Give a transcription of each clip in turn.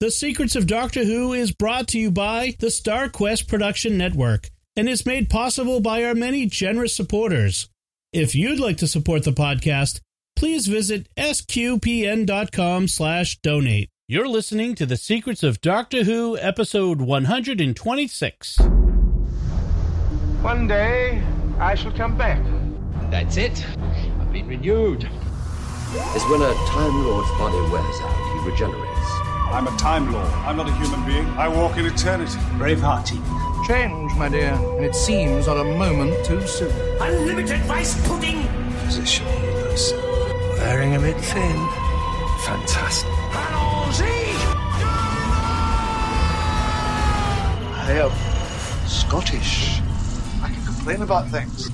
The Secrets of Doctor Who is brought to you by the StarQuest Production Network and is made possible by our many generous supporters. If you'd like to support the podcast, please visit sqpn.com slash donate. You're listening to The Secrets of Doctor Who, episode 126. One day, I shall come back. That's it. I've been renewed. is when a Time Lord's body wears out, he regenerates. I'm a Time Lord. I'm not a human being. I walk in eternity. Bravehearty. Change, my dear, and it seems on a moment too soon. Unlimited rice pudding! Physician healers. Wearing a bit thin. Fantastic. I am Scottish. I can complain about things.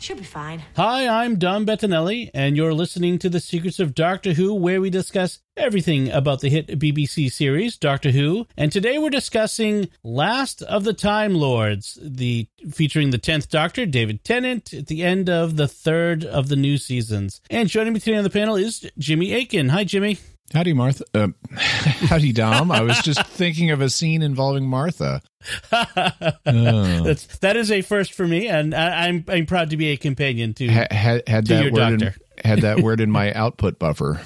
Should be fine. Hi, I'm Dom Bettinelli, and you're listening to The Secrets of Doctor Who, where we discuss everything about the hit BBC series Doctor Who. And today we're discussing Last of the Time Lords, the featuring the tenth Doctor, David Tennant, at the end of the third of the new seasons. And joining me today on the panel is Jimmy Akin. Hi, Jimmy. Howdy, Martha. Uh, howdy, Dom. I was just thinking of a scene involving Martha. Oh. That's that is a first for me, and I, I'm I'm proud to be a companion to Ha- had had To that your word in, doctor. had that word in my output buffer.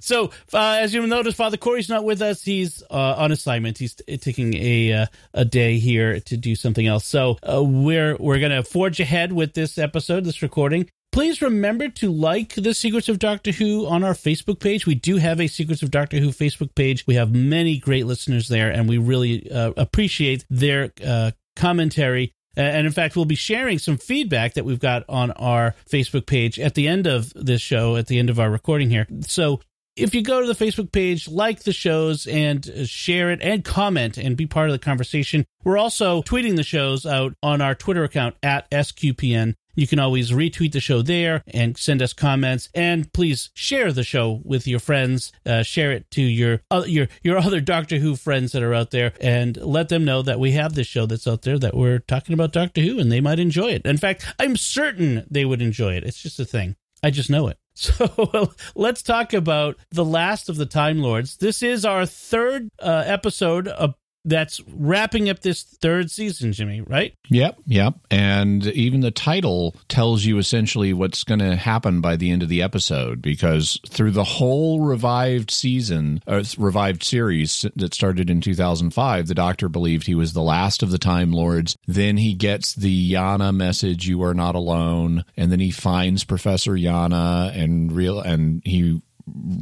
so, uh, as you'll notice, Father Cory's not with us. He's uh, on assignment. He's t- taking a uh, a day here to do something else. So, uh, we're we're gonna forge ahead with this episode, this recording. Please remember to like the Secrets of Doctor Who on our Facebook page. We do have a Secrets of Doctor Who Facebook page. We have many great listeners there, and we really uh, appreciate their uh, commentary. And in fact, we'll be sharing some feedback that we've got on our Facebook page at the end of this show, at the end of our recording here. So if you go to the Facebook page, like the shows and uh, share it and comment and be part of the conversation, we're also tweeting the shows out on our Twitter account at SQPN. You can always retweet the show there and send us comments. And please share the show with your friends. Uh, share it to your uh, your your other Doctor Who friends that are out there, and let them know that we have this show that's out there that we're talking about Doctor Who, and they might enjoy it. In fact, I'm certain they would enjoy it. It's just a thing. I just know it. So let's talk about the last of the Time Lords. This is our third uh, episode of that's wrapping up this third season, Jimmy. Right? Yep, yep. And even the title tells you essentially what's going to happen by the end of the episode because through the whole revived season, uh, revived series that started in 2005, the doctor believed he was the last of the Time Lords. Then he gets the Yana message, you are not alone. And then he finds Professor Yana and real, and he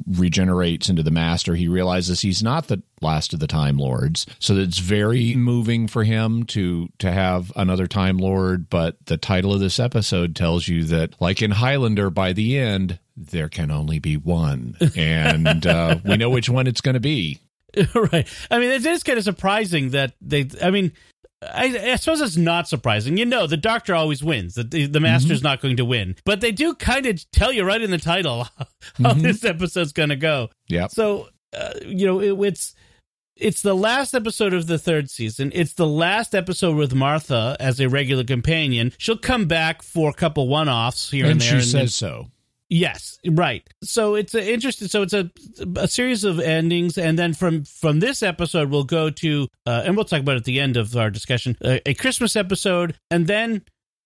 regenerates into the master he realizes he's not the last of the time lords so it's very moving for him to to have another time lord but the title of this episode tells you that like in highlander by the end there can only be one and uh, we know which one it's going to be right. I mean, it is kind of surprising that they. I mean. I, I suppose it's not surprising. You know, the doctor always wins. The, the, the master's not going to win. But they do kind of tell you right in the title how this episode's going to go. yeah So, uh, you know, it, it's it's the last episode of the third season. It's the last episode with Martha as a regular companion. She'll come back for a couple one-offs here and, and there. she then- says so Yes, right. So it's a interesting. So it's a a series of endings, and then from from this episode, we'll go to uh, and we'll talk about it at the end of our discussion uh, a Christmas episode, and then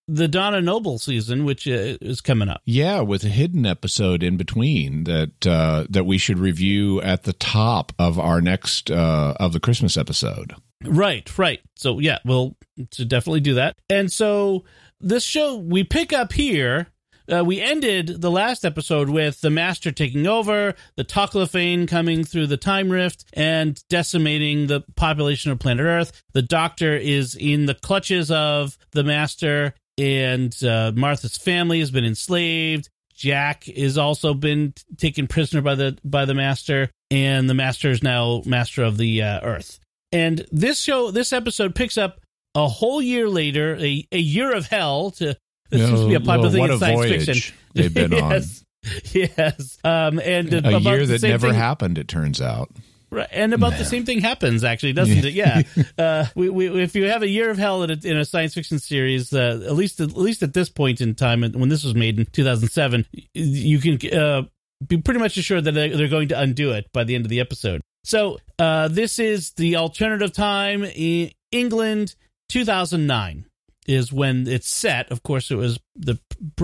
the Donna Noble season, which uh, is coming up. Yeah, with a hidden episode in between that uh, that we should review at the top of our next uh, of the Christmas episode. Right, right. So yeah, we'll to definitely do that. And so this show we pick up here. Uh, we ended the last episode with the Master taking over, the Toclafane coming through the time rift and decimating the population of planet Earth. The Doctor is in the clutches of the Master, and uh, Martha's family has been enslaved. Jack is also been taken prisoner by the by the Master, and the Master is now master of the uh, Earth. And this show, this episode picks up a whole year later, a, a year of hell. To this seems to be a popular thing in science voyage fiction. they've been yes, yes. Um, and. A about year that never thing- happened, it turns out. Right, and about the same thing happens, actually, doesn't it? Yeah. uh, we, we, if you have a year of hell in a, in a science fiction series, uh, at least at least at this point in time, when this was made in 2007, you can uh, be pretty much assured that they're, they're going to undo it by the end of the episode. So uh, this is the alternative time in England, 2009 is when it's set. Of course, it was the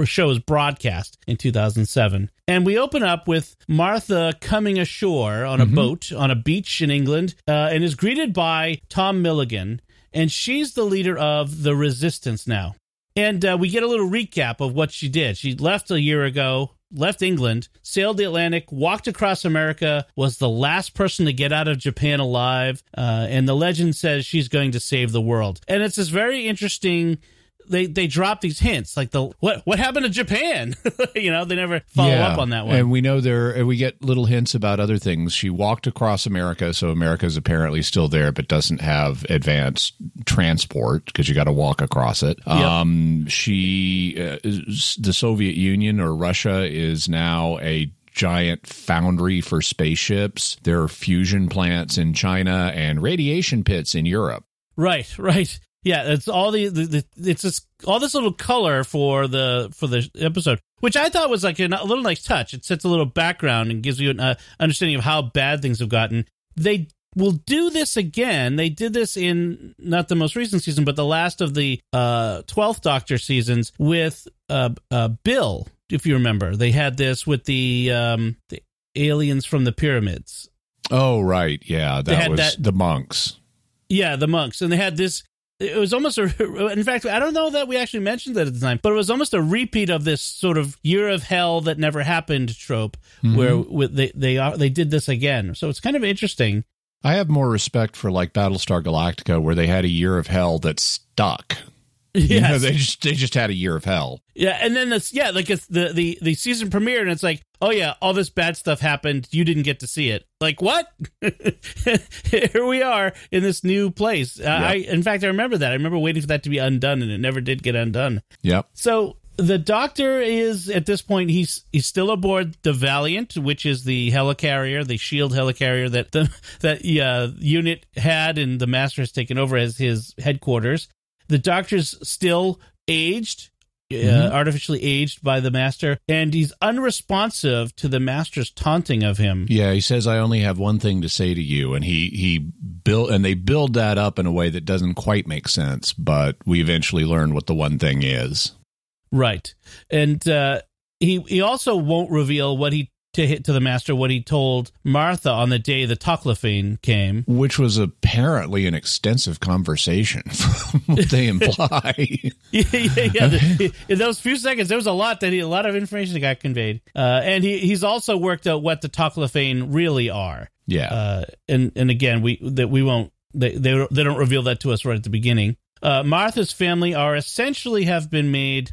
show was broadcast in 2007. And we open up with Martha coming ashore on a Mhm. boat on a beach in England uh, and is greeted by Tom Milligan. And she's the leader of the resistance now. And uh, we get a little recap of what she did. She left a year ago, left England, sailed the Atlantic, walked across America, was the last person to get out of Japan alive. Uh, and the legend says she's going to save the world. And it's this very interesting. They they drop these hints like the what what happened to Japan? you know, they never follow Yeah. up on that one. And we know there, and we get little hints about other things. She walked across America, so America is apparently still there, but doesn't have advanced transport because you got to walk across it. Um, she, uh, the Soviet Union or Russia is now a giant foundry for spaceships. There are fusion plants in China and radiation pits in Europe. Right, right. Yeah, it's all the, the, the it's just all this little color for the for the episode, which I thought was like a, a little nice touch. It sets a little background and gives you an uh, understanding of how bad things have gotten. They will do this again. They did this in not the most recent season, but the last of the uh, 12th Doctor seasons with uh, uh, Bill. If you remember, they had this with the um, the aliens from the pyramids. Oh, right. Yeah, that was that- the monks. Yeah, the monks, and they had this. It was almost a. In fact, I don't know that we actually mentioned that at the time, but it was almost a repeat of this sort of year of hell that never happened trope, mm-hmm. where with they they are they did this again. So it's kind of interesting. I have more respect for like Battlestar Galactica, where they had a year of hell that stuck. You know, they just they just had a year of hell. Yeah, and then this, yeah, like it's the the the season premiere, and it's like, oh yeah, all this bad stuff happened. You didn't get to see it. Like what? Here we are in this new place. Uh, I, in fact, I remember that. I remember waiting for that to be undone, and it never did get undone. Yep. So the doctor is at this point he's he's still aboard the Valiant, which is the helicarrier, the Shield helicarrier that the that uh, unit had, and the Master has taken over as his headquarters. The doctor's still aged. Uh, artificially aged by the master, and he's unresponsive to the master's taunting of him. Yeah, he says I only have one thing to say to you, and he he built and they build that up in a way that doesn't quite make sense, but we eventually learn what the one thing is. Right, and uh, he he also won't reveal what he to hit to the master what he told Martha on the day the Toclafane came. Which was apparently an extensive conversation from what they imply. yeah, yeah, yeah. The- in those few seconds, there was a lot that he, a lot of information that got conveyed, uh, and he he's also worked out what the Toclafane really are. yeah. Uh, and and again, we that we won't they they they don't reveal that to us right at the beginning. Uh, Martha's family are essentially have been made.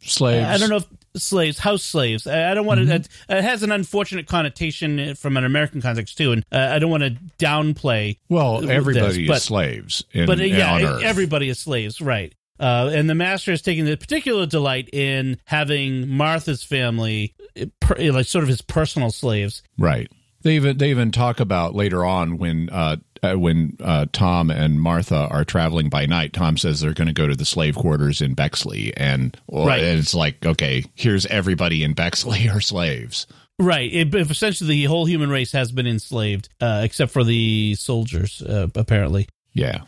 Slaves. I don't know if slaves, house slaves. I, I don't want to. It, it has an unfortunate connotation from an American context too, and uh, I don't want to downplay. Well, this, everybody but- is slaves. In, but uh, yeah, everybody is slaves, right? Uh, and the master is taking a particular delight in having Martha's family, uh, like sort of his personal slaves. Right. They even they even talk about later on when uh, uh, when uh, Tom and Martha are traveling by night. Tom says they're going to go to the slave quarters in Bexley, and well, Right. and it's like okay, here's everybody in Bexley are slaves. Right. It, essentially, the whole human race has been enslaved, uh, except for the soldiers, uh, apparently. Yeah,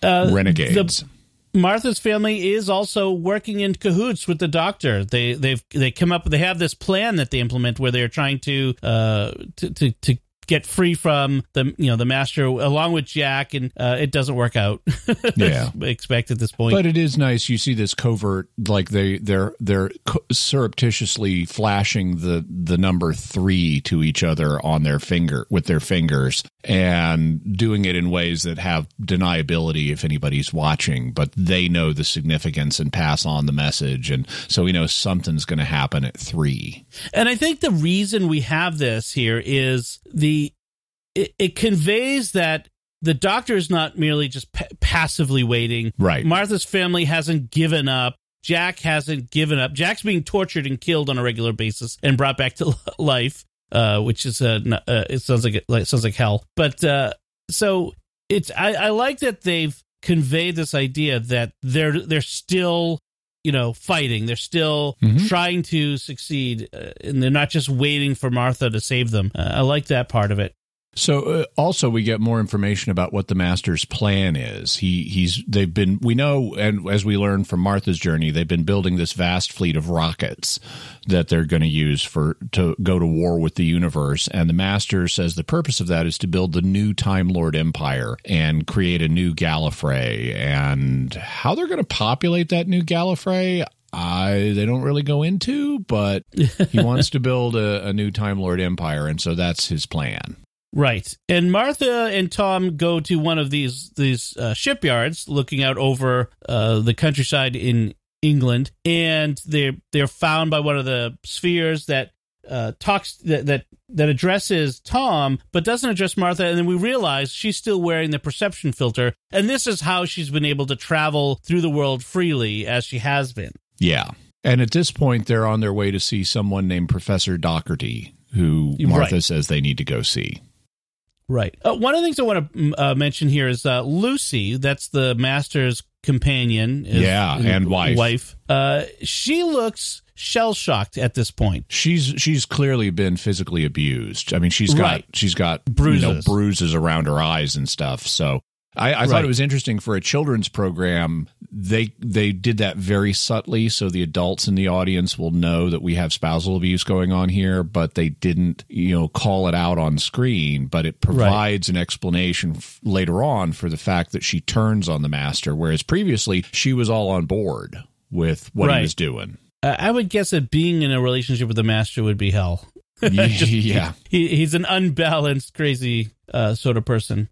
Uh, renegades. the- Martha's family is also working in cahoots with the doctor. They they've they come up they have this plan that they implement where they're trying to uh to to, to get free from the you know the master along with Jack and uh, it doesn't work out. Yeah. expect at this point. But it is nice. You see this covert, like they they're they're surreptitiously flashing the the number three to each other on their finger with their fingers, and doing it in ways that have deniability if anybody's watching. But they know the significance and pass on the message, and so we know something's going to happen at three. And I think the reason we have this here is the it, it conveys that the doctor is not merely just pa- passively waiting. Right. Martha's family hasn't given up. Jack hasn't given up. Jack's being tortured and killed on a regular basis and brought back to life, uh, which is uh, n- uh, it sounds like it sounds like hell. But uh, so it's I, I like that they've conveyed this idea that they're they're still you know, fighting. They're still Mm-hmm. trying to succeed, uh, and they're not just waiting for Martha to save them. Uh, I like that part of it. So uh, also we get more information about what the master's plan is. He he's they've been we know and as we learn from Martha's journey, they've been building this vast fleet of rockets that they're going to use for to go to war with the universe. And the master says the purpose of that is to build the new Time Lord Empire and create a new Gallifrey. And how they're going to populate that new Gallifrey, I they don't really go into, but he wants to build a, a new Time Lord Empire, and so that's his plan. Right. And Martha and Tom go to one of these these uh, shipyards looking out over uh, the countryside in England and they're they're found by one of the spheres that uh, talks that, that that addresses Tom but doesn't address Martha and then we realize she's still wearing the perception filter and this is how she's been able to travel through the world freely as she has been. Yeah. And at this point, they're on their way to see someone named Professor Doherty, who Martha Right. says they need to go see. Right. Uh, one of the things I want to uh, mention here is uh, Lucy. That's the master's companion. is- Yeah, and wife. Wife. Uh, she looks shell shocked at this point. She's she's clearly been physically abused. I mean, she's got Right. she's got Bruises. you know, bruises around her eyes and stuff. So I, I thought it was interesting for a children's program. They they did that very subtly, so the adults in the audience will know that we have spousal abuse going on here, but they didn't you know call it out on screen. But it provides an explanation f- later on for the fact that she turns on the master, whereas previously she was all on board with what Right. he was doing. Uh, I would guess that being in a relationship with the master would be hell. yeah. He, he's an unbalanced, crazy uh, sort of person.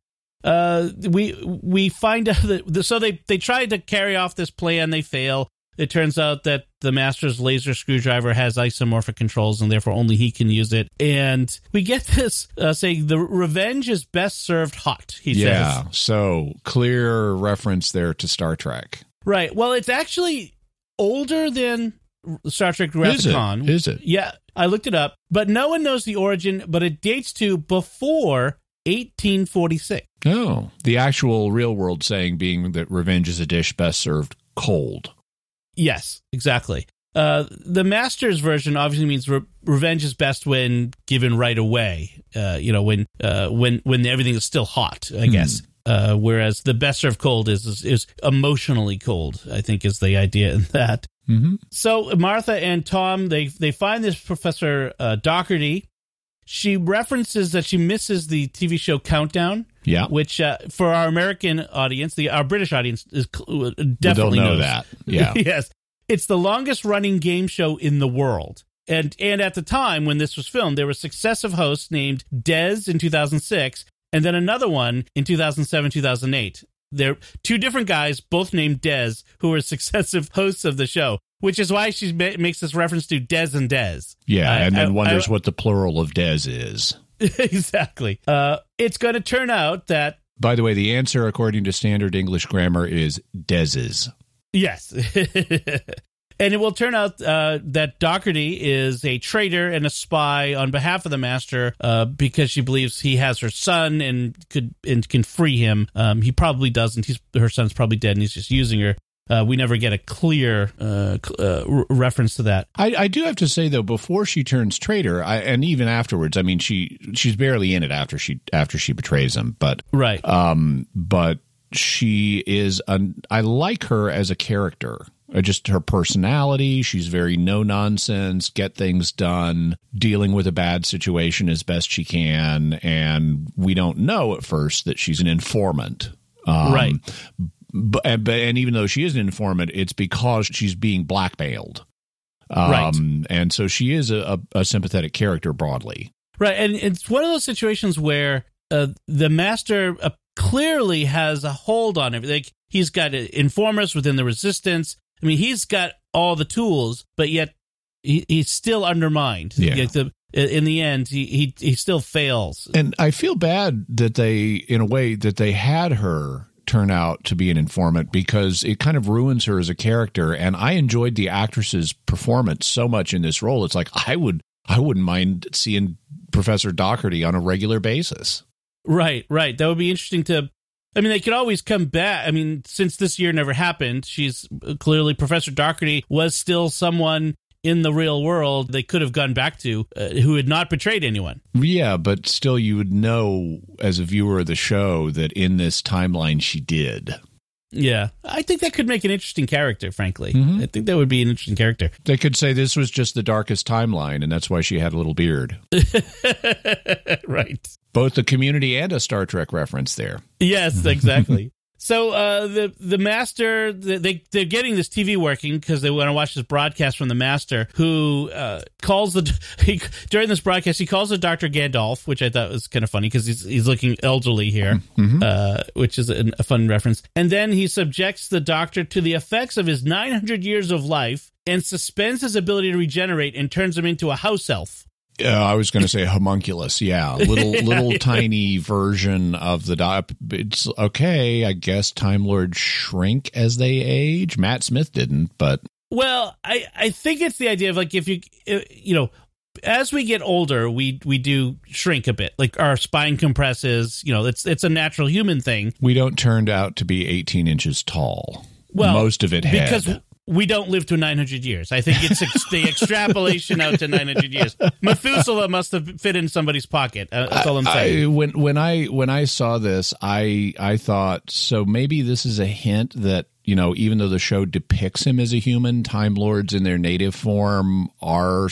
Uh, we we find out that so they they tried to carry off this plan. They fail. It turns out that the master's laser screwdriver has isomorphic controls, and therefore only he can use it. And we get this uh, saying the revenge is best served hot. He Yeah. says, Yeah, So clear reference there to Star Trek. right. Well, it's actually older than Star Trek Is it? Is it? Yeah, I looked it up, but no one knows the origin. But it dates to before 1846. Oh, the actual real world saying being that revenge is a dish best served cold. Yes, exactly. Uh, the master's version obviously means re- revenge is best when given right away. Uh, you know, when uh, when when everything is still hot. I guess. Uh, whereas the best served cold is, is is emotionally cold. I think is the idea in that. Mm-hmm. So Martha and Tom they they find this Professor uh, Doherty. She references that she misses the TV show Countdown, Yeah. which uh, for our American audience, the our British audience is cl- definitely know knows. that. Yeah. yes, it's the longest running game show in the world. And and at the time when this was filmed, there were successive hosts named Des in 2006, and then another one in 2007, 2008. They're two different guys, both named Des, who were successive hosts of the show. Which is why she makes this reference to Des and Des. Yeah. And then I- wonders I- what the plural of des is. exactly. Uh, it's going to turn out that By the way, the answer according to standard English grammar is deses. Yes. and it will turn out uh, that Doherty is a traitor and a spy on behalf of the master uh, because she believes he has her son and could and can free him. Um, he probably doesn't. He's her son's probably dead and he's just using her. Uh, we never get a clear uh, uh, reference to that. I, I do have to say though, before she turns traitor, I, and even afterwards, I mean, she she's barely in it after she after she betrays him, but Right. um, but she is an I like her as a character. Uh, Just her personality. She's very no nonsense, get things done, dealing with a bad situation as best she can. And we don't know at first that she's an informant. Um, Right. But, and, but, and even though she is an informant, it's because she's being blackmailed. Um, Right. And so she is a, a, a sympathetic character broadly. Right, and it's one of those situations where uh, the master uh, clearly has a hold on everything. Like, he's got uh, informers within the resistance. I mean, he's got all the tools, but yet he, he's still undermined. Yeah. Like the, in the end, he, he he still fails. And I feel bad that they, in a way, that they had her turn out to be an informant because it kind of ruins her as a character. And I enjoyed the actress's performance so much in this role. It's like I would, I wouldn't mind seeing Professor Doherty on a regular basis. Right, right. That would be interesting to I mean, they could always come back. I mean, since this year never happened, she's clearly Professor Doherty was still someone in the real world they could have gone back to uh, who had not betrayed anyone. Yeah, but still, you would know as a viewer of the show that in this timeline she did. Yeah, I think that could make an interesting character. Frankly, mm-hmm. I think that would be an interesting character. They could say this was just the darkest timeline, and that's why she had a little beard. right. Both the community and a Star Trek reference there. Yes, exactly. So uh, the the master they they're getting this TV working because they want to watch this broadcast from the master who uh, calls the he, during this broadcast he calls the Doctor Gandalf, which I thought was kind of funny because he's he's looking elderly here, mm-hmm. uh, which is a, a fun reference. And then he subjects the Doctor to the effects of his 900 years of life and suspends his ability to regenerate and turns him into a house elf. Uh, I was going to say homunculus. Yeah, little little tiny version of the. Di- it's okay, I guess. Time Lords shrink as they age. Matt Smith didn't, but well, I I think it's the idea of like if you uh, you know as we get older, we we do shrink a bit. Like our spine compresses. You know, it's it's a natural human thing. We don't turn out to be 18 inches tall. Well, most of it because head we don't live to 900 years. I think it's ex- the extrapolation out to 900 years. Methuselah must have fit in somebody's pocket. Uh, that's all I'm saying. I, when when I when I saw this, I I thought so maybe this is a hint that you know even though the show depicts him as a human, Time Lords in their native form are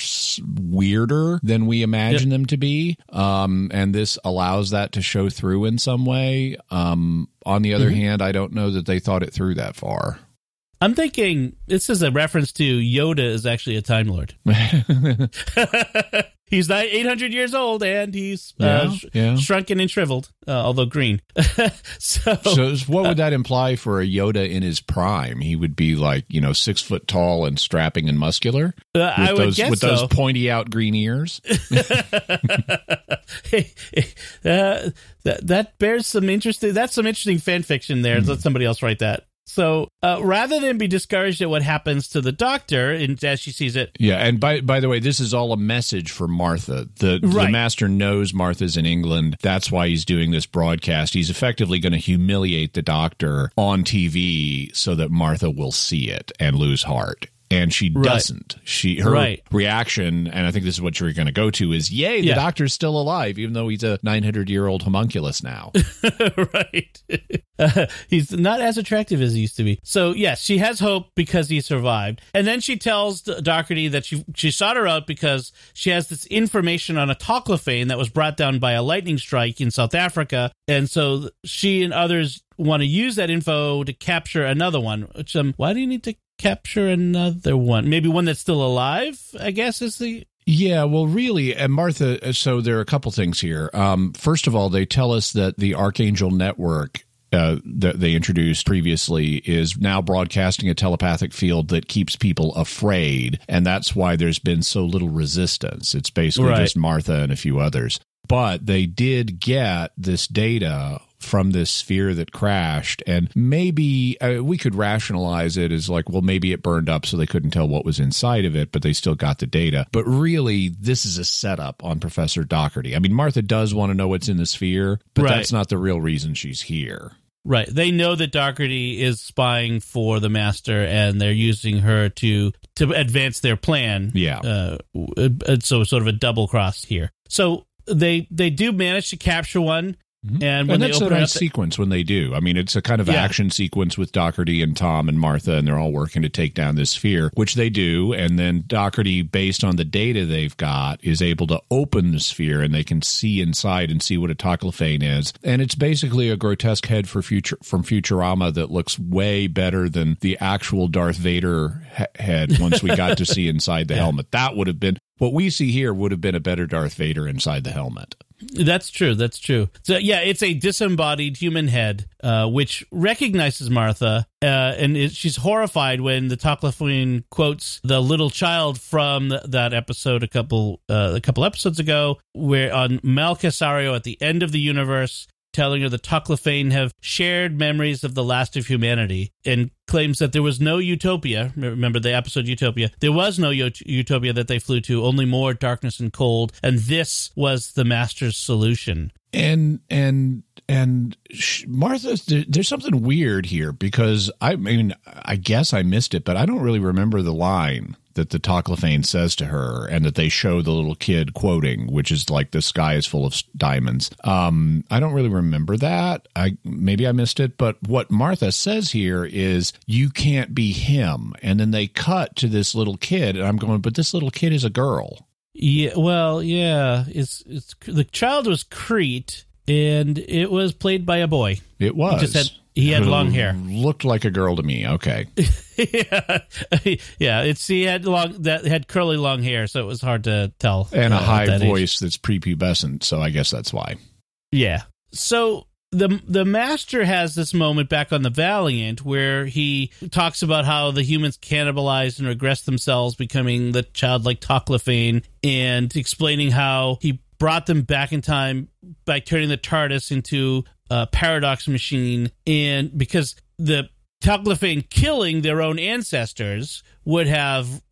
weirder than we imagine yep. them to be, um, and this allows that to show through in some way. Um, on the other mm-hmm. hand, I don't know that they thought it through that far. I'm thinking this is a reference to Yoda is actually a Time Lord. he's not 800 years old and he's uh, yeah, yeah. shrunken and shriveled, uh, although green. so, so, what would that imply for a Yoda in his prime? He would be like, you know, six foot tall and strapping and muscular. Uh, I would those, guess with so. those pointy out green ears. Uh, that that bears some interesting. That's some interesting fan fiction there. Mm. Let somebody else write that. So uh, rather than be discouraged at what happens to the doctor, and as she sees it, yeah. And by by the way, this is all a message for Martha. The right. the master knows Martha's in England. That's why he's doing this broadcast. He's effectively going to humiliate the doctor on TV so that Martha will see it and lose heart and she right. doesn't. She her right. reaction, and I think this is what you're going to go to, is yay, the yeah. doctor's still alive, even though he's a 900 year old homunculus now. right. Uh, he's not as attractive as he used to be. So yes, she has hope because he survived, and then she tells Doherty that she she sought her out because she has this information on a toclafane that was brought down by a lightning strike in South Africa, and so she and others want to use that info to capture another one. Which um, why do you need to capture another one? Maybe one that's still alive, I guess is the yeah, well, really, and Martha. So there are a couple things here. Um, first of all, they tell us that the Archangel Network uh, that they introduced previously is now broadcasting a telepathic field that keeps people afraid, and that's why there's been so little resistance. It's basically right. just Martha and a few others. But they did get this data from this sphere that crashed. And maybe uh, we could rationalize it as like, well, maybe it burned up so they couldn't tell what was inside of it, but they still got the data. But really, this is a setup on Professor Doherty. I mean, Martha does want to know what's in the sphere, but right. that's not the real reason she's here. Right. They know that Doherty is spying for the master and they're using her to to advance their plan. Yeah. Uh, uh so sort of a double cross here. So they they do manage to capture one Mm-hmm. And, and that's a nice sequence when they do. I mean, it's a kind of yeah. action sequence with Doherty and Tom and Martha, and they're all working to take down this sphere, which they do. And then Doherty, based on the data they've got, is able to open the sphere, and they can see inside and see what a toclafane is. And it's basically a grotesque head for future from Futurama that looks way better than the actual Darth Vader he- head. Once we got to see inside the yeah. helmet, that would have been what we see here. Would have been a better Darth Vader inside the helmet. That's true. That's true. So yeah, it's a disembodied human head, uh, which recognizes Martha, uh, and it, she's horrified when the Toclafane quotes the little child from that episode a couple uh, a couple episodes ago, where on Malcassairo at the end of the universe, telling her the Toclafane have shared memories of the last of humanity and claims that there was no utopia. Remember the episode Utopia? There was no ut- utopia that they flew to, only more darkness and cold. And this was the master's solution. and and and Martha, there's something weird here because I mean, I guess I missed it, but I don't really remember the line that the Toclafane says to her, and that they show the little kid quoting, which is like the sky is full of diamonds. Um, I don't really remember that. I maybe I missed it, but what Martha says here is, "You can't be him," and then they cut to this little kid, and I'm going, "But this little kid is a girl." Yeah, well, yeah, it's it's the child was Creet, and it was played by a boy. It was. just had- he had long hair. Looked like a girl to me. Okay. yeah, yeah, it's he had long that had curly long hair, so it was hard to tell. and a uh, at high that age. voice that's prepubescent. So I guess that's why. Yeah. So the the master has this moment back on the Valiant where he talks about how the humans cannibalized and regressed themselves, becoming the childlike Toclafane, and explaining how he brought them back in time by turning the TARDIS into a paradox machine, and because the Toclafane killing their own ancestors would have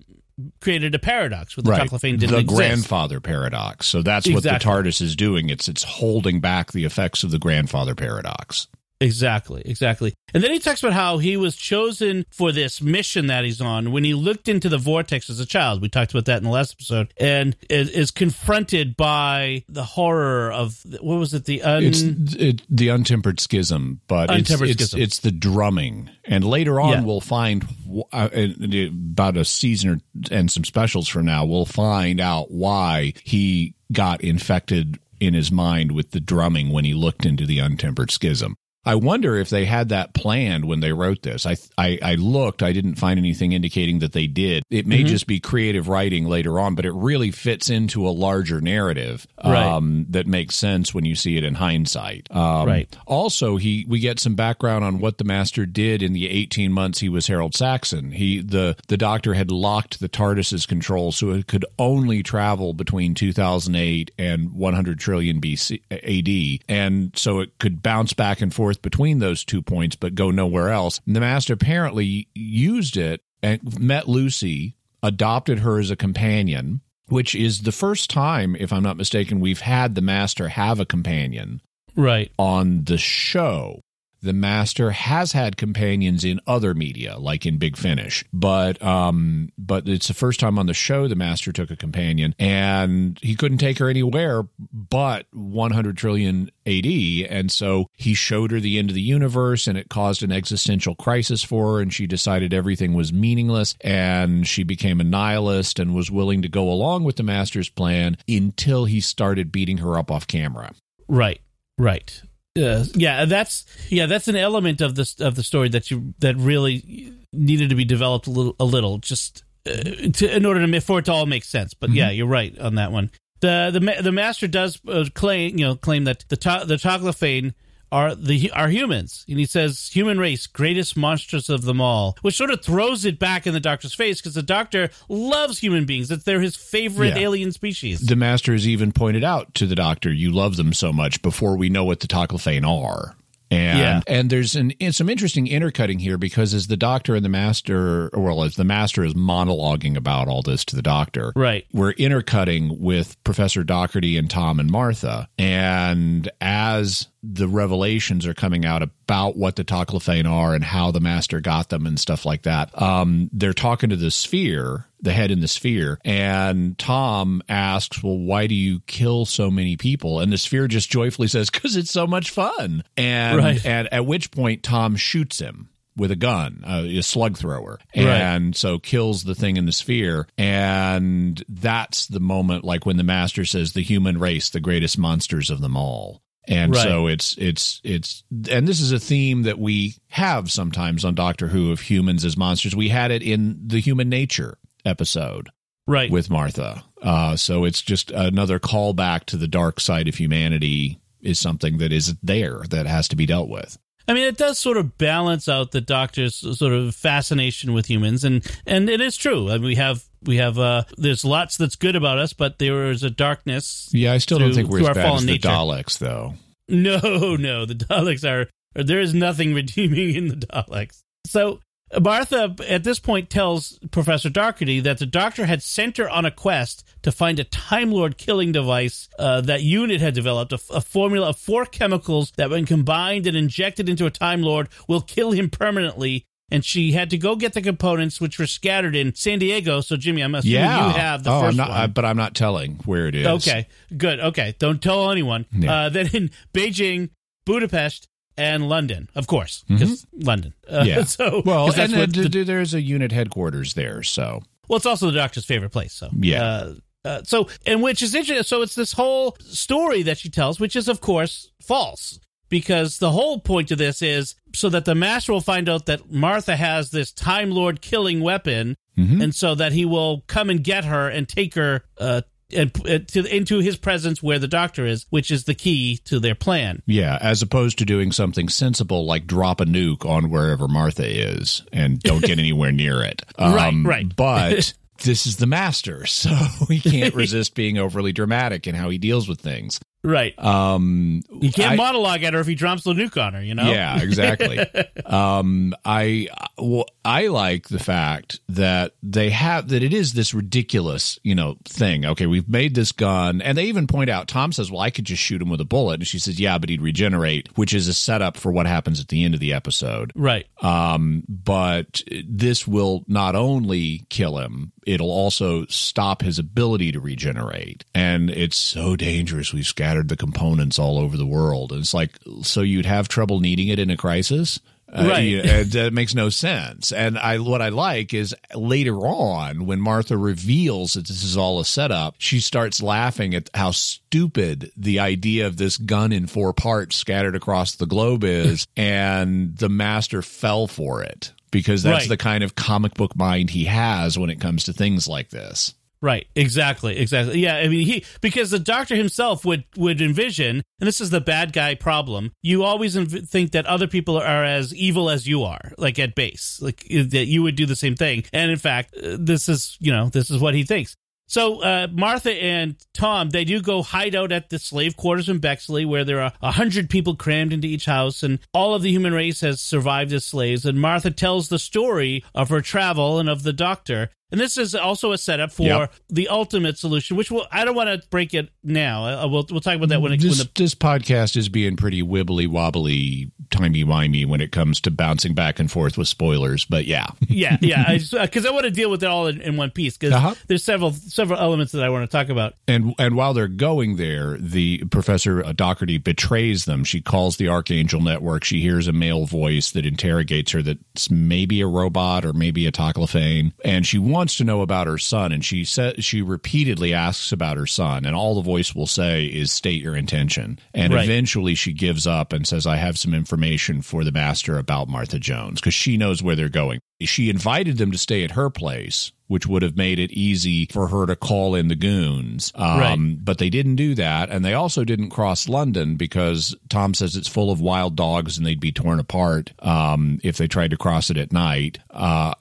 created a paradox where the Toclafane didn't the exist. grandfather paradox. So that's what the TARDIS is doing. It's it's holding back the effects of the grandfather paradox. Exactly, exactly. And then he talks about how he was chosen for this mission that he's on when he looked into the vortex as a child. We talked about that in the last episode, and is, is confronted by the horror of what was it? The un- It's it, the untempered schism, but it's, Untempered it's, schism. it's the drumming. And later on, Yeah. we'll find uh, in- about a season or, and some specials from now, we'll find out why he got infected in his mind with the drumming when he looked into the untempered schism. I wonder if they had that planned when they wrote this. I I, I looked, I didn't find anything indicating that they did. It may just be creative writing later on, but it really fits into a larger narrative Right. um, that makes sense when you see it in hindsight. Um, Right. Also, he we get some background on what the master did in the 18 months he was Harold Saxon. He the the doctor had locked the TARDIS's control so it could only travel between 2008 and 100 trillion BC AD, and so it could bounce back and forth between those two points, but go nowhere else. And the master apparently used it and met Lucy, adopted her as a companion. Which is the first time, if I'm not mistaken, we've had the master have a companion right. on the show. The master has had companions in other media, like in Big Finish, but um, but it's the first time on the show the master took a companion, and he couldn't take her anywhere but 100 trillion AD, and so he showed her the end of the universe, and it caused an existential crisis for her, and she decided everything was meaningless, and she became a nihilist and was willing to go along with the master's plan until he started beating her up off camera. Right. Right. Uh, yeah, that's yeah, that's an element of this of the story that you that really needed to be developed a little, a little just uh, to, in order to for it to all make sense. But yeah, you're right on that one. The the the master does uh, claim you know claim that the to- the Toclafane are the are humans, and he says human race greatest monsters of them all, which sort of throws it back in the doctor's face because the doctor loves human beings; that they're his favorite Yeah. alien species. The master has even pointed out to the doctor, "You love them so much." Before we know what the Toclafane are, and Yeah. and there's an some interesting intercutting here because as the doctor and the master, well, as the master is monologuing about all this to the doctor, Right. We're intercutting with Professor Doherty and Tom and Martha, and as the revelations are coming out about what the Toclafane are and how the master got them and stuff like that. Um, they're talking to the sphere, the head in the sphere, and Tom asks, Well, why do you kill so many people? And the sphere just joyfully says, Because it's so much fun. And, Right. and at which point Tom shoots him with a gun, uh, a slug thrower, Right. and so kills the thing in the sphere. And that's the moment, like when the master says, "The human race, the greatest monsters of them all." And Right. so it's it's it's and this is a theme that we have sometimes on Doctor Who of humans as monsters. We had it in the human nature episode Right. with Martha. Uh, so it's just another callback to the dark side of humanity is something that is there that has to be dealt with. I mean, it does sort of balance out the Doctor's sort of fascination with humans, and and it is true. I mean, we have we have uh, there's lots that's good about us, but there is a darkness. Yeah, I still don't think we're as bad as the nature. Daleks, though. No, no, the Daleks are. There is nothing redeeming in the Daleks. So Martha, at this point, tells Professor Doherty that the Doctor had sent her on a quest to find a Time Lord killing device uh, that UNIT had developed, a, a, formula of four chemicals that, when combined and injected into a Time Lord, will kill him permanently. And she had to go get the components, which were scattered in San Diego. So, Jimmy, I'm assuming yeah. you have the oh, 1st I'm not, one. I, but I'm not telling where it is. Okay, good. Okay, don't tell anyone. Yeah. Uh, then in Beijing, Budapest, and London, of course, because London. Uh, Mm-hmm. Yeah. so, well, and uh, the- there's a unit headquarters there. So well, it's also the doctor's favorite place. So Yeah. Uh, uh, so and which is interesting. So it's this whole story that she tells, which is of course false. Because the whole point of this is so that the master will find out that Martha has this Time Lord killing weapon, Mm-hmm. and so that he will come and get her and take her uh, and, uh, to, into his presence where the doctor is, which is the key to their plan. yeah, as opposed to doing something sensible like drop a nuke on wherever Martha is and don't get anywhere near it. Right, right. But this is the master, so he can't resist being overly dramatic in how he deals with things. Right. Um, You can't I- monologue at her if he drops the nuke on her, you know? Yeah, exactly. um, I well, I like the fact that they have that it is this ridiculous, you know, thing. Okay, we've made this gun, and they even point out. Tom says, "Well, I could just shoot him with a bullet," and she says, "Yeah, but he'd regenerate," which is a setup for what happens at the end of the episode. Right. Um, but this will not only kill him, it'll also stop his ability to regenerate. And it's so dangerous. We've scattered the components all over the world. And it's like, so you'd have trouble needing it in a crisis? Uh, Right. you- uh, that makes no sense. And I, what I like is later on when Martha reveals that this is all a setup, she starts laughing at how stupid the idea of this gun in four parts scattered across the globe is. and the master fell for it because that's Right. the kind of comic book mind he has when it comes to things like this. Right. Exactly. Exactly. Yeah. I mean, he because the doctor himself would would envision, and this is the bad guy problem. You always think that other people are as evil as you are, like at base, like that you would do the same thing. And in fact, uh, this is you know this is what he thinks. So uh, Martha and Tom, they do go hide out at the slave quarters in Bexley, where there are a hundred people crammed into each house, and all of the human race has survived as slaves. And Martha tells the story of her travel and of the doctor. And this is also a setup for Yep. the ultimate solution, which will, I don't want to break it now. I, I will, we'll talk about that when, it, when This, the this podcast is being pretty wibbly wobbly, timey wimey when it comes to bouncing back and forth with spoilers. But yeah, yeah, yeah, because I, want to deal with it all in, in one piece because Uh-huh. there's several several elements that I want to talk about. and and while they're going there, the professor uh, Doherty betrays them. She calls the Archangel Network. She hears a male voice that interrogates her. That's maybe a robot or maybe a Toclafane, and she wants to know about her son. And she says she repeatedly asks about her son, and all the voice will say is "state your intention." And Right. eventually, she gives up and says, "I have some information for the master about Martha Jones because she knows where they're going." She invited them to stay at her place, which would have made it easy for her to call in the goons. Um, Right. But they didn't do that. And they also didn't cross London because Tom says it's full of wild dogs and they'd be torn apart um, if they tried to cross it at night. Uh,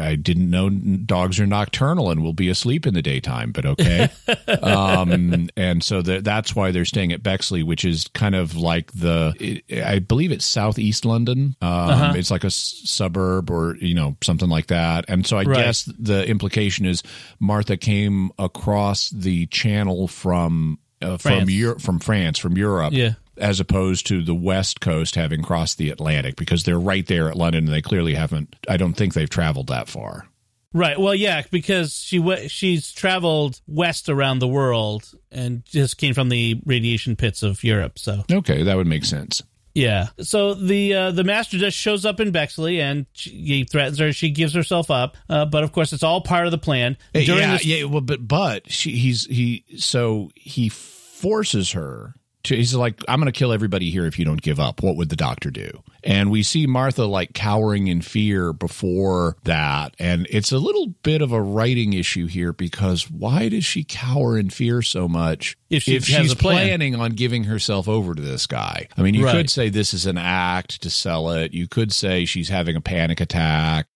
I didn't know dogs are nocturnal and will be asleep in the daytime, but okay. um, and so that that's why they're staying at Bexley, which is kind of like the, it, I believe it's southeast London. Um, It's like a s- suburb or, you know, something like that. And so I Right. guess the implication is Martha came across the channel from, uh, from Europe, from France, from Europe Yeah. As opposed to the West Coast having crossed the Atlantic because they're right there at London and they clearly haven't. I don't think they've traveled that far. Right. Well, yeah, because she she's traveled west around the world and just came from the radiation pits of Europe. So Okay, that would make sense. yeah. So the uh, the master just shows up in Bexley and she, he threatens her. She gives herself up. Uh, but of course, it's all part of the plan. During yeah, this, yeah. Well, but but she he's he so he forces her to. He's like, I'm going to kill everybody here if you don't give up. What would the doctor do? And we see Martha like cowering in fear before that, and it's a little bit of a writing issue here because why does she cower in fear so much? If she has she's plan. planning on giving herself over to this guy, I mean, you Right. could say this is an act to sell it. You could say she's having a panic attack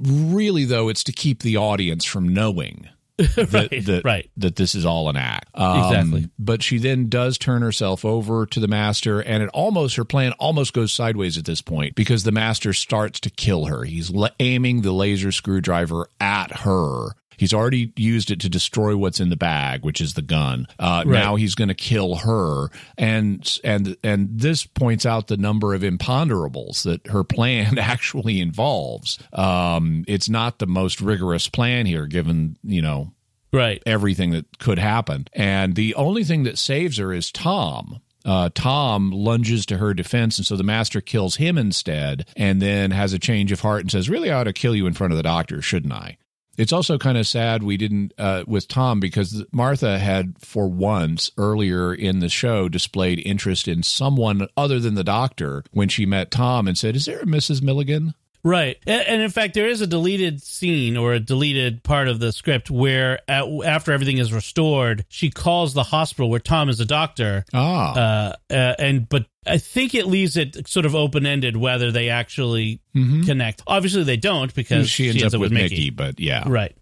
really though it's to keep the audience from knowing that, Right, that, right. that this is all an act. Um, Exactly. But she then does turn herself over to the master, and it almost her plan almost goes sideways at this point because the master starts to kill her. He's le- aiming the laser screwdriver at her. He's already used it to destroy what's in the bag, which is the gun. Uh, Right. Now he's going to kill her, and and and this points out the number of imponderables that her plan actually involves. Um, it's not the most rigorous plan here, given you know Right. everything that could happen. And the only thing that saves her is Tom. Uh, Tom lunges to her defense, and so the master kills him instead, and then has a change of heart and says, "Really, I ought to kill you in front of the doctor, shouldn't I?" It's also kind of sad we didn't uh, with Tom because Martha had, for once earlier in the show, displayed interest in someone other than the doctor when she met Tom and said, "Is there a Mrs. Milligan?" Right. And, in fact, there is a deleted scene or a deleted part of the script where at, after everything is restored, she calls the hospital where Tom is a doctor. Ah, Uh, uh, and but I think it leaves it sort of open ended whether they actually connect. Obviously, they don't because Mm-hmm. she ends, up, with Mickey, but yeah, Right.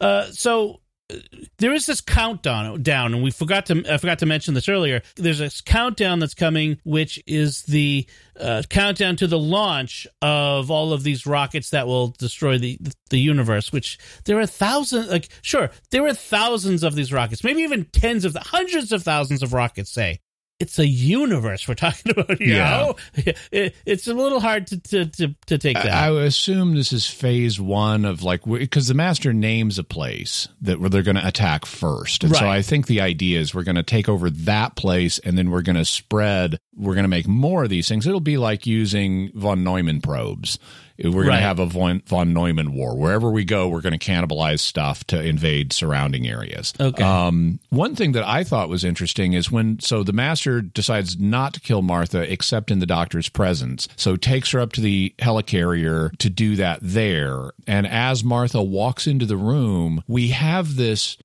Uh, so uh, there is this countdown down, and we forgot to I forgot to mention this earlier. There's a countdown that's coming, which is the uh, countdown to the launch of all of these rockets that will destroy the the universe. Which there are thousands, like sure, there are thousands of these rockets, maybe even tens of hundreds of thousands of rockets. Say it's a universe we're talking about. You Yeah. know, it, it's a little hard to to to, to take that. I, I assume this is phase one of like because the master names a place that where they're going to attack first, and so I think the idea is we're going to take over that place, and then we're going to spread. We're going to make more of these things. It'll be like using von Neumann probes. We're going Right. to have a von, von Neumann war. Wherever we go, we're going to cannibalize stuff to invade surrounding areas. Okay. Um, one thing that I thought was interesting is when so the master decides not to kill Martha except in the doctor's presence. So takes her up to the helicarrier to do that there. And as Martha walks into the room, we have this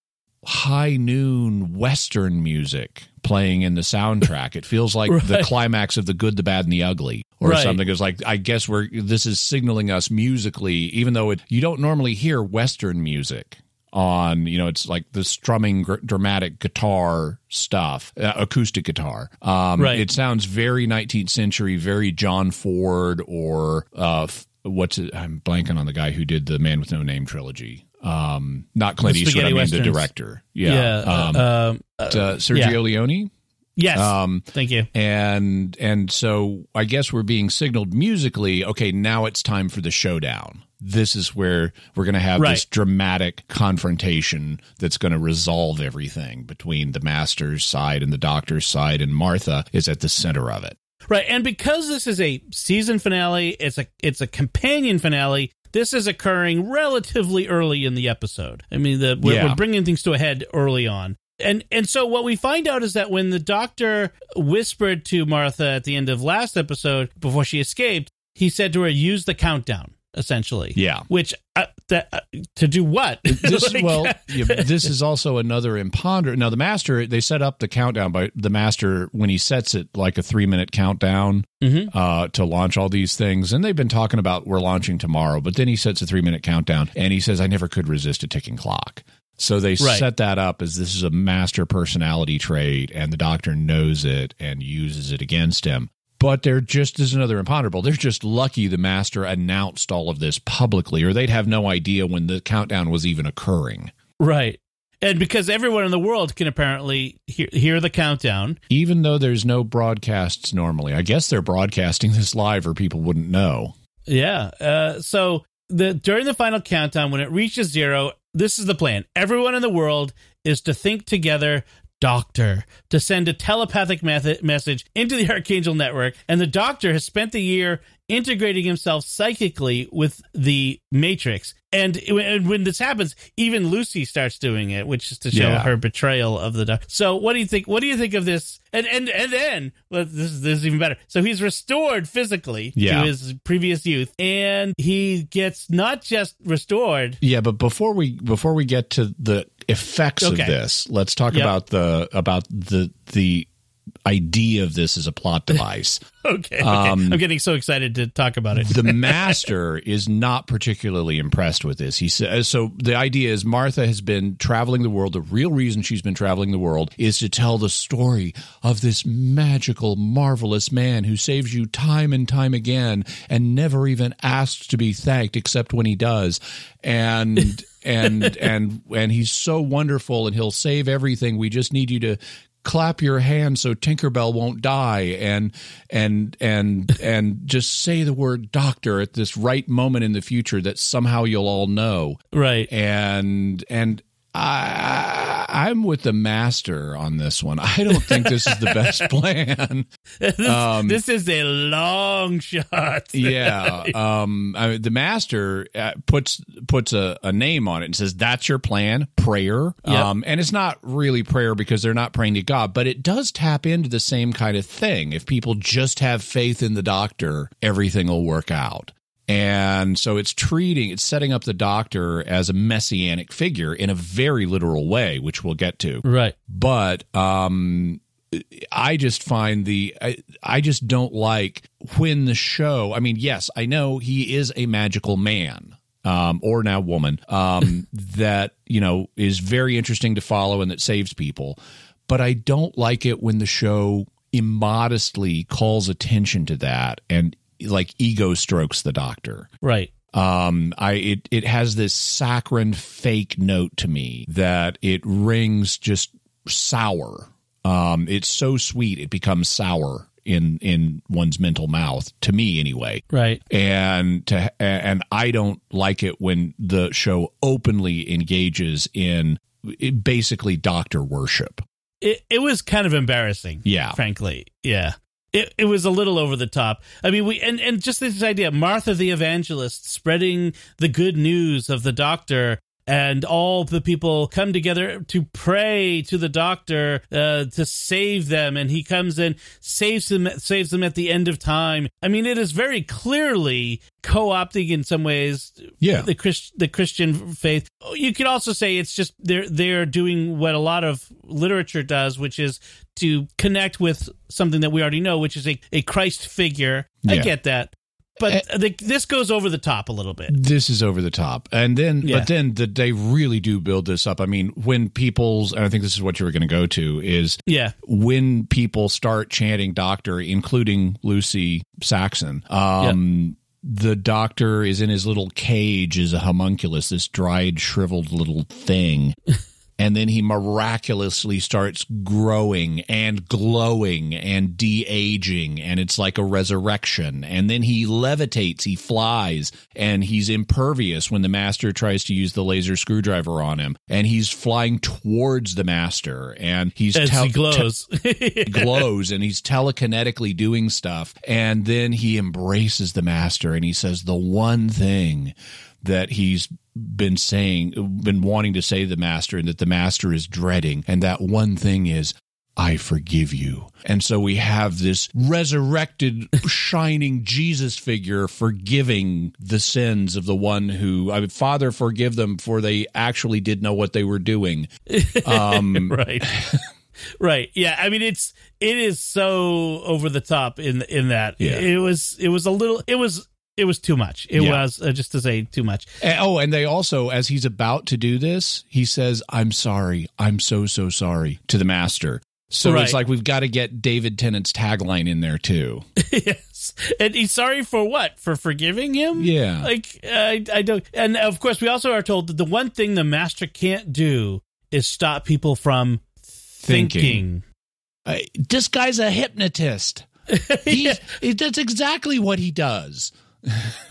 high noon western music playing in the soundtrack. It feels like the climax of the good, the bad, and the ugly. Or Right. something is like I guess we're this is signaling us musically, even though it, you don't normally hear Western music on you know it's like the strumming gr- dramatic guitar stuff uh, acoustic guitar um Right. it sounds very 19th century very john ford or uh f- what's it i'm blanking on the guy who did the man with no name trilogy um not clint eastwood i mean westerns. the director yeah, um, uh, um, uh, uh, sergio yeah. leone yes. um Thank you. and and so I guess we're being signaled musically. Okay, now it's time for the showdown. This is where we're going to have this dramatic confrontation that's going to resolve everything between the master's side and the doctor's side, and Martha is at the center of it. Right, and because this is a season finale, it's a it's a companion finale. This is occurring relatively early in the episode. I mean, the, we're, Yeah. we're bringing things to a head early on, and and so what we find out is that when the doctor whispered to Martha at the end of last episode before she escaped, he said to her, "Use the countdown." Essentially, Yeah. Which uh, that uh, to do what? This Like- well, yeah, this is also another imponder. Now the master they set up the countdown by the master when he sets it like a three minute countdown Mhm. uh, to launch all these things, and they've been talking about we're launching tomorrow, but then he sets a three minute countdown, and he says I never could resist a ticking clock. So they Right. set that up as this is a master personality trait, and the doctor knows it and uses it against him. But they're just as another imponderable. They're just lucky the master announced all of this publicly, or they'd have no idea when the countdown was even occurring. right, and because everyone in the world can apparently hear, hear the countdown, Even though there's no broadcasts normally, I guess they're broadcasting this live, or people wouldn't know. Yeah. Uh, so the during the final countdown, when it reaches zero, this is the plan. Everyone in the world is to think together. Doctor to send a telepathic method, message into the Archangel network, and the Doctor has spent the year integrating himself psychically with the Matrix. And when when this happens, even Lucy starts doing it, which is to show Yeah. her betrayal of the. So, what do you think? What do you think of this? And and and then well, this is this is even better. So he's restored physically Yeah. to his previous youth, and he gets not just restored. Yeah, but before we before we get to the effects Okay. of this, let's talk Yep. about the about the the idea of this as a plot device. Okay, okay. Um, I'm getting so excited to talk about it. the master is not particularly impressed with this. He says so. The idea is Martha has been traveling the world. The real reason she's been traveling the world is to tell the story of this magical, marvelous man who saves you time and time again, and never even asks to be thanked except when he does. And and and and he's so wonderful, and he'll save everything. We just need you to clap your hands so Tinkerbell won't die and and and and just say the word doctor at this right moment in the future that somehow you'll all know. right. And and I I'm with the master on this one. I don't think this is the best plan. this, um, this is a long shot. yeah um I mean, the master uh, puts puts a, a name on it and says that's your plan prayer Yep. um and it's not really prayer because they're not praying to god but it does tap into the same kind of thing if people just have faith in the doctor everything will work out and so it's treating it's setting up the doctor as a messianic figure in a very literal way which we'll get to Right. but um I just find the I, I just don't like when the show I mean yes I know he is a magical man um or now woman um that you know is very interesting to follow and that saves people but I don't like it when the show immodestly calls attention to that and like ego strokes the doctor Right. um i it it has this saccharine fake note to me that it rings just sour um it's so sweet it becomes sour in in one's mental mouth to me anyway Right. and to and i don't like it when the show openly engages in basically doctor worship It it was kind of embarrassing. Yeah. Frankly. Yeah. It, it was a little over the top. I mean, we and, and just this idea, Martha the evangelist spreading the good news of the doctor, and all the people come together to pray to the doctor uh, to save them, and he comes and saves them, saves them at the end of time. I mean, it is very clearly co-opting in some ways, Yeah. the Christ, the Christian faith. You could also say it's just they're they're doing what a lot of literature does, which is to connect with something that we already know, which is a, a Christ figure. I get that. But the, this goes over the top a little bit. this is over the top and then Yeah. but then the, they really do build this up i mean when people's and i think this is what you were going to go to is Yeah. when people start chanting doctor including lucy saxon um the doctor is in his little cage as a homunculus this dried shriveled little thing and then he miraculously starts growing and glowing and de-aging and it's like a resurrection. And then he levitates he flies and he's impervious when the master tries to use the laser screwdriver on him. And he's flying towards the master and he's As tel- he glows. glows and he's telekinetically doing stuff. And then he embraces the master and he says the one thing that he's been saying been wanting to say to the master and that the master is dreading and that one thing is I forgive you. And so we have this resurrected, shining Jesus figure forgiving the sins of the one who, I mean, Father, forgive them, for they actually did know what they were doing. Um, right. right. Yeah. I mean, it's it is so over the top in in that Yeah. it was it was a little it was it was too much. It Yeah. was uh, just to say too much. And- oh, and they also, as he's about to do this, he says, "I'm sorry. I'm so so sorry" to the master. So Right. it's like we've got to get David Tennant's tagline in there too. yes. And he's sorry for what? For forgiving him? Yeah. Like I I don't and of course we also are told that the one thing the master can't do is stop people from Thinking. thinking. Uh, this guy's a hypnotist. He's, That's exactly what he does.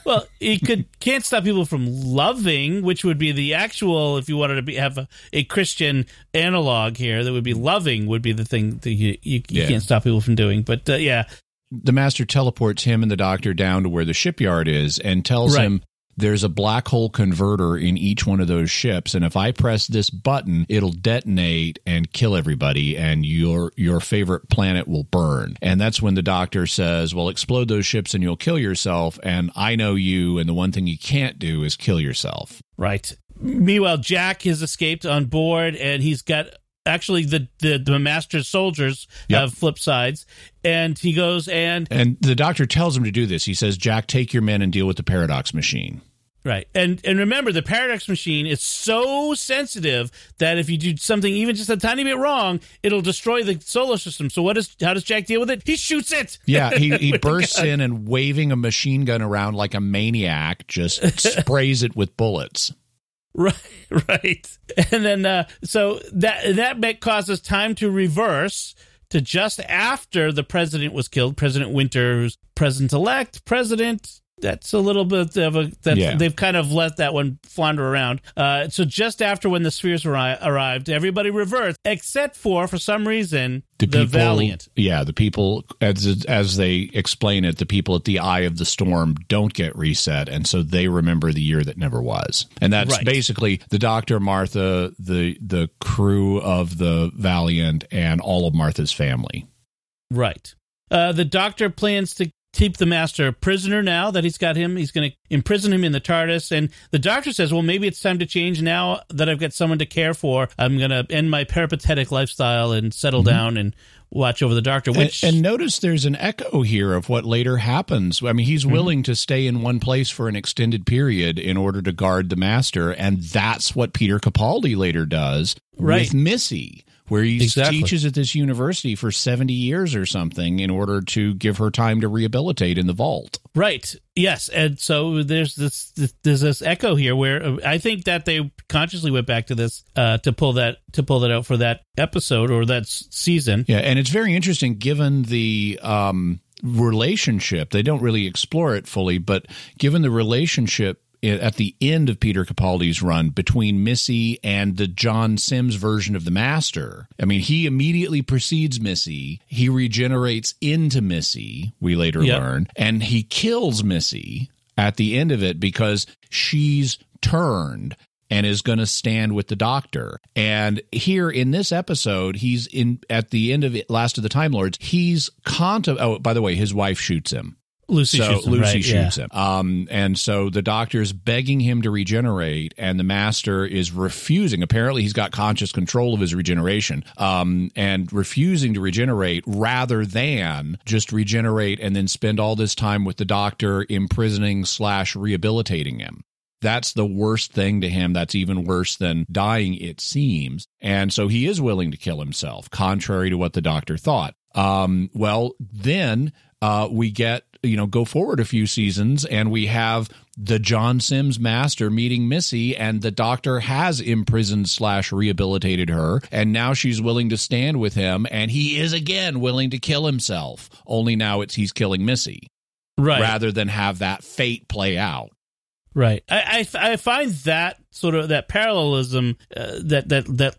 Well, he could can't stop people from loving, which would be the actual. If you wanted to be, have a, a Christian analog here, that would be loving. Would be the thing that you you, you Yeah. can't stop people from doing. But uh, yeah, The master teleports him and the doctor down to where the shipyard is and tells Right. him there's a black hole converter in each one of those ships and if I press this button it'll detonate and kill everybody and your your favorite planet will burn. And that's when the doctor says, "Well, explode those ships and you'll kill yourself and I know you and the one thing you can't do is kill yourself." right. Meanwhile, Jack has escaped on board, and he's got actually the the, the master's soldiers Yep. have flip sides, and he goes and And the doctor tells him to do this. He says, Jack, take your men and deal with the paradox machine. right and and remember the paradox machine is so sensitive that if you do something even just a tiny bit wrong, it'll destroy the solar system. So what is how does Jack deal with it? He shoots it. Yeah, he, he bursts in and waving a machine gun around like a maniac, just sprays it with bullets. Right, right. And then uh, so that that may causes time to reverse to just after the president was killed, President Winter, who's president elect, president. That's a little bit of a that Yeah. they've kind of let that one flounder around. Uh, so just after when the spheres arri- arrived, everybody reversed except for for some reason the, people, Valiant. Yeah, the people as as they explain it, the people at the eye of the storm don't get reset, and so they remember the year that never was. And that's Right. basically the Doctor, Martha, the the crew of the Valiant, and all of Martha's family. Right. Uh, the doctor plans to keep the master prisoner now that he's got him. He's going to imprison him in the TARDIS. And the doctor says, well, maybe it's time to change now that I've got someone to care for. I'm going to end my peripatetic lifestyle and settle down and watch over the doctor, which. and, and notice there's an echo here of what later happens. I mean, Mm-hmm. he's willing to stay in one place for an extended period in order to guard the master, and that's what Peter Capaldi later does Right. with Missy. Where he Exactly. teaches at this university for 70 years or something in order to give her time to rehabilitate in the vault. Right. Yes. And so there's this, this there's this echo here where uh, I think that they consciously went back to this uh, to pull that to pull that out for that episode or that season. Yeah, and it's very interesting given the um, relationship. They don't really explore it fully, but given the relationship at the end of Peter Capaldi's run between Missy and the John Simm's version of the Master. I mean, he immediately precedes Missy. He regenerates into Missy, we later Yep. learn, and he kills Missy at the end of it because she's turned and is going to stand with the doctor. And here in this episode, he's in at the end of it, Last of the Time Lords. He's contem- Oh, by the way, his wife shoots him. Lucy so shoots him, Lucy right, shoots yeah. him. Um, and so the doctor's begging him to regenerate, and the master is refusing. Apparently, he's got conscious control of his regeneration, um, and refusing to regenerate rather than just regenerate and then spend all this time with the doctor imprisoning slash rehabilitating him. That's the worst thing to him. That's even worse than dying, it seems. And so he is willing to kill himself, contrary to what the doctor thought. Um, well, then uh, we get, you know, go forward a few seasons and we have the John Simm's master meeting Missy and the doctor has imprisoned slash rehabilitated her. And now she's willing to stand with him and he is again willing to kill himself. Only now it's he's killing Missy Right. rather than have that fate play out. Right. I, I I find that sort of that parallelism uh, that that that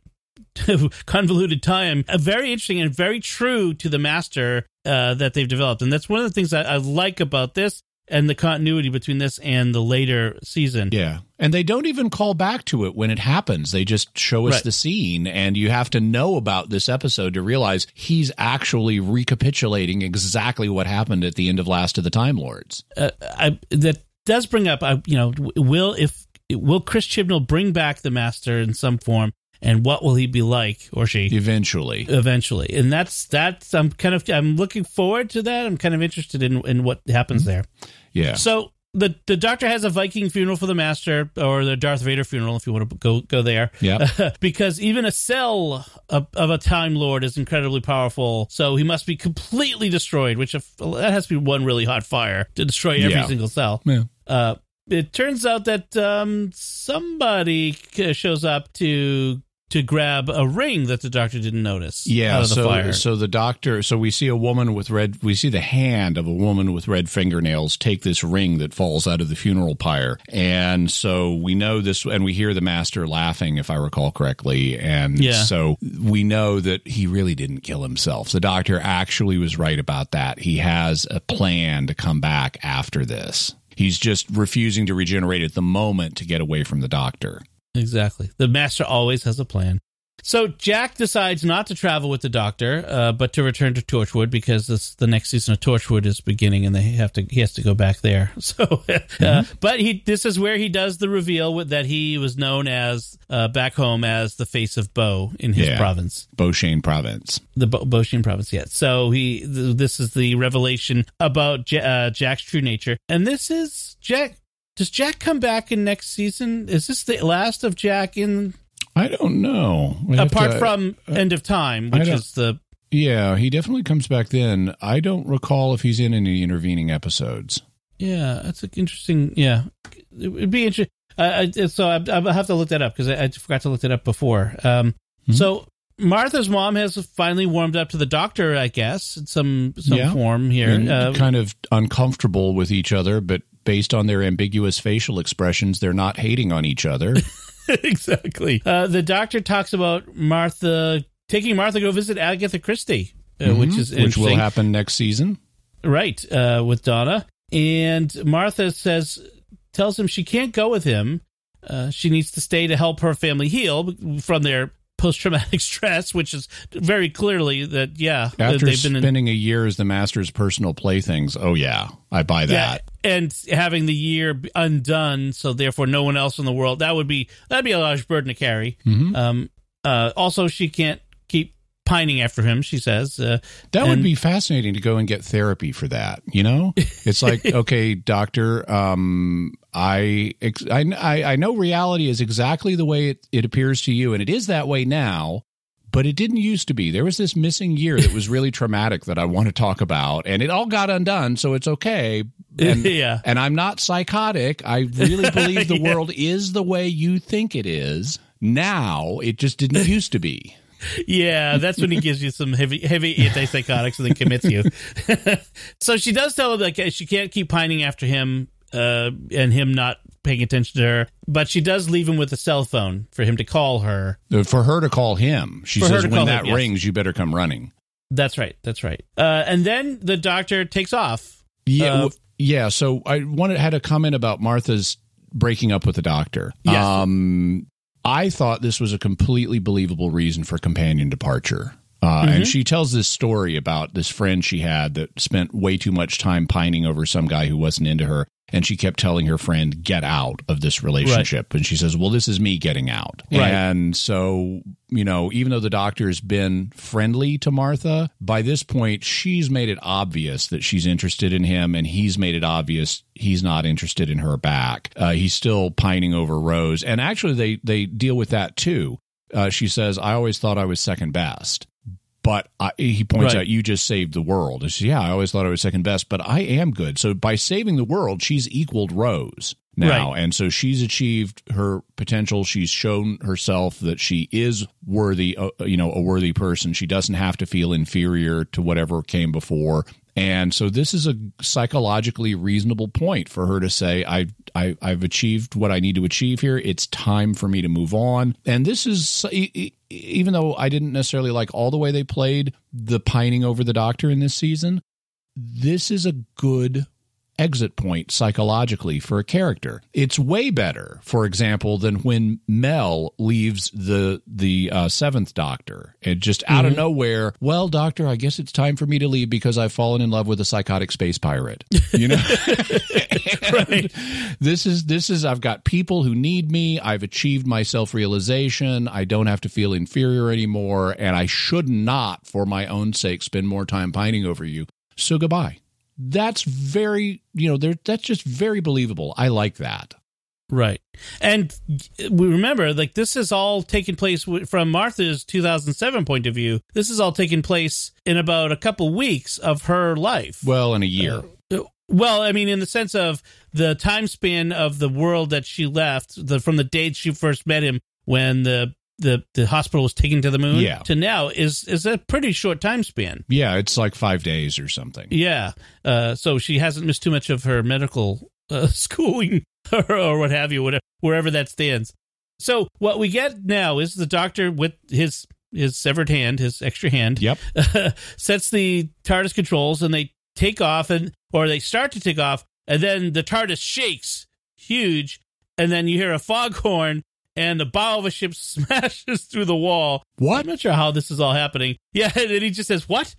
convoluted time uh, very interesting and very true to the master uh, that they've developed, and that's one of the things I, I like about this and the continuity between this and the later season. Yeah. And they don't even call back to it when it happens. They just show us Right. the scene. And you have to know about this episode to realize he's actually recapitulating exactly what happened at the end of Last of the Time Lords. Uh, I, that does bring up, I, you know, will if will Chris Chibnall bring back the master in some form, and what will he be like or she? Eventually. eventually and that's that's i'm kind of i'm looking forward to that i'm kind of interested in in what happens there Yeah. so the the doctor has a viking funeral for the master or the darth vader funeral if you want to go go there Yeah. because even a cell of, of a time lord is incredibly powerful so he must be completely destroyed which if, that has to be one really hot fire to destroy every Yeah. single cell Yeah. uh it turns out that um, somebody shows up to to grab a ring that the doctor didn't notice. Yeah, out of the so fire. so the doctor, so we see a woman with red, we see the hand of a woman with red fingernails take this ring that falls out of the funeral pyre, and so we know this, and we hear the master laughing, if I recall correctly, and Yeah. so we know that he really didn't kill himself. The doctor actually was right about that. He has a plan to come back after this. He's just refusing to regenerate at the moment to get away from the doctor. Exactly. The master always has a plan. So Jack decides not to travel with the Doctor, uh, but to return to Torchwood because this, the next season of Torchwood is beginning, and they have to he has to go back there. So, uh, Mm-hmm. but he this is where he does the reveal with, that he was known as uh, back home as the face of Boe in his Yeah. province, Boeshane province. the Bo- Boeshane province. Yes. So he th- this is the revelation about Ja- uh, Jack's true nature, and this is Jack. Does Jack come back in next season? Is this the last of Jack in I don't know. We apart to- from End of Time, which is the yeah, he definitely comes back then. I don't recall if he's in any intervening episodes. yeah, that's an interesting. Yeah, it would be interesting. I, I, so I, I have to look that up because I, I forgot to look that up before. Um, Mm-hmm. So Martha's mom has finally warmed up to the doctor, I guess, in some some Yeah. form here. Uh, kind of uncomfortable with each other, but based on their ambiguous facial expressions, they're not hating on each other. exactly. Uh, the doctor talks about Martha taking Martha to go visit Agatha Christie, uh, which is Mm-hmm. which will happen next season. right uh, with Donna, and Martha says tells him she can't go with him. Uh, she needs to stay to help her family heal from their post traumatic stress, which is very clearly that yeah After they've been in, spending a year as the master's personal playthings, oh yeah, I buy that. yeah, and having the year undone, so therefore no one else in the world that would be that'd be a large burden to carry. Mm-hmm. Um, uh, also, she can't keep pining after him. She says uh, That would be fascinating to go and get therapy for that. You know, it's like, okay, doctor, um, I, I, I I know reality is exactly the way it, it appears to you, and it is that way now. But it didn't used to be. There was this missing year that was really traumatic that I want to talk about, and it all got undone, so it's okay. And, Yeah. and I'm not psychotic. I really believe the Yeah. world is the way you think it is now. It just didn't used to be. Yeah, that's when he gives you some heavy, heavy antipsychotics and then commits you. so she does tell him like she can't keep pining after him, uh, and him not paying attention to her. But she does leave him with a cell phone for him to call her. For her to call him, she For says, when that him, yes. rings, you better come running. That's right. That's right. Uh, and then the doctor takes off. Yeah, Uh, w- yeah. So I wanted had a comment about Martha's breaking up with the doctor. Yes. Um, I thought this was a completely believable reason for companion departure. Uh, Mm-hmm. And she tells this story about this friend she had that spent way too much time pining over some guy who wasn't into her. And she kept telling her friend, get out of this relationship. And she says, well, this is me getting out. Right. And so, you know, even though the doctor's been friendly to Martha, by this point, she's made it obvious that she's interested in him, and he's made it obvious he's not interested in her back. Uh, he's still pining over Rose. And actually, they, they deal with that too. Uh, she says, I always thought I was second best. But I, he points Right. out, you just saved the world. Says, yeah, I always thought I was second best, but I am good. So by saving the world, she's equaled Rose now. Right. And so she's achieved her potential. She's shown herself that she is worthy, uh, you know, a worthy person. She doesn't have to feel inferior to whatever came before. And so this is a psychologically reasonable point for her to say, I, I, I've achieved what I need to achieve here. It's time for me to move on. And this is, even though I didn't necessarily like all the way they played the pining over the doctor in this season, this is a good exit point psychologically for a character. It's way better, for example, than when Mel leaves the the uh, seventh Doctor and just out of nowhere. Well, Doctor, I guess it's time for me to leave because I've fallen in love with a psychotic space pirate. You know, right? This is this is I've got people who need me. I've achieved my self realization. I don't have to feel inferior anymore, and I should not, for my own sake, spend more time pining over you. So goodbye that's very you know there that's just very believable i like that Right. And we remember, like, this is all taking place from Martha's 2007 point of view. This is all taking place in about a couple weeks of her life. well in a year uh, Well, I mean, in the sense of the time span of the world that she left, the from the date she first met him when the the, the hospital was taken to the moon Yeah. to now is is a pretty short time span. yeah it's like five days or something Yeah. Uh, so she hasn't missed too much of her medical uh, schooling or, or what have you, whatever, wherever that stands. So what we get now is the doctor with his his severed hand, his extra hand, yep sets the TARDIS controls, and they take off, and or they start to take off, and then the TARDIS shakes huge, and then you hear a foghorn, and the bow of a ship smashes through the wall. What? I'm not sure how this is all happening. Yeah, and then he just says, "What?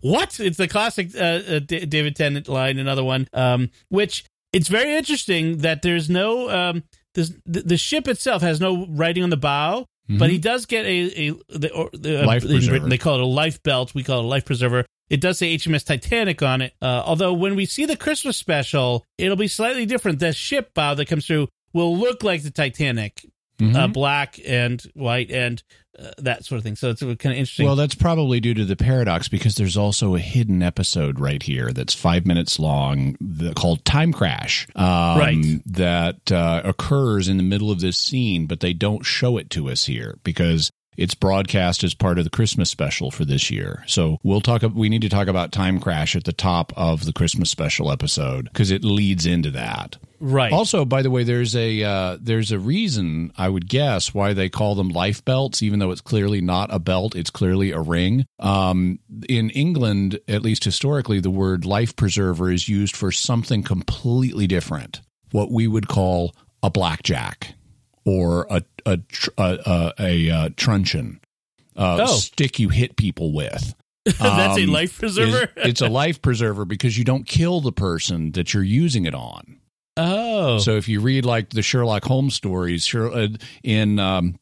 What?" It's the classic uh, uh, D- David Tennant line. Another one, um, which it's very interesting that there's no um, this, the, the ship itself has no writing on the bow. But he does get a a the, or, the, uh, Life in preserver. Britain they call it a life belt. We call it a life preserver. It does say HMS Titanic on it. Uh, although when we see the Christmas special, it'll be slightly different. The ship bow that comes through will look like the Titanic, Mm-hmm. uh, black and white and uh, that sort of thing. So it's kind of interesting. Well, that's probably due to the paradox because there's also a hidden episode right here that's five minutes long the, called Time Crash. Um, Right. That uh, occurs in the middle of this scene, but they don't show it to us here because it's broadcast as part of the Christmas special for this year. So we'll talk. We need to talk about Time Crash at the top of the Christmas special episode because it leads into that. right. Also, by the way, there's a uh, there's a reason I would guess why they call them life belts, even though it's clearly not a belt; it's clearly a ring. Um, in England, at least historically, the word life preserver is used for something completely different. What we would call a blackjack or a a a, a, a, uh truncheon, a Oh. stick you hit people with. That's a um, life preserver? is- it's a life preserver because you don't kill the person that you're using it on. oh, So if you read like the Sherlock Holmes stories, uh, in um,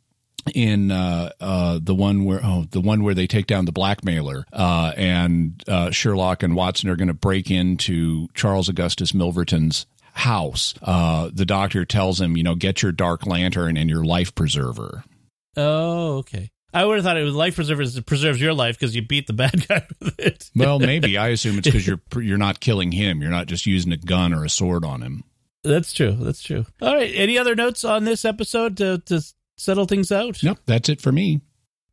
in uh, uh, the one where oh the one where they take down the blackmailer uh, and uh, Sherlock and Watson are going to break into Charles Augustus Milverton's house. Uh, the doctor tells him, you know, get your dark lantern and your life preserver. oh, okay. I would have thought it was life preservers preserves your life because you beat the bad guy with it. Well, maybe I assume it's because you're you're not killing him. You're not just using a gun or a sword on him. That's true. That's true. All right. Any other notes on this episode to, to settle things out? Nope, that's it for me.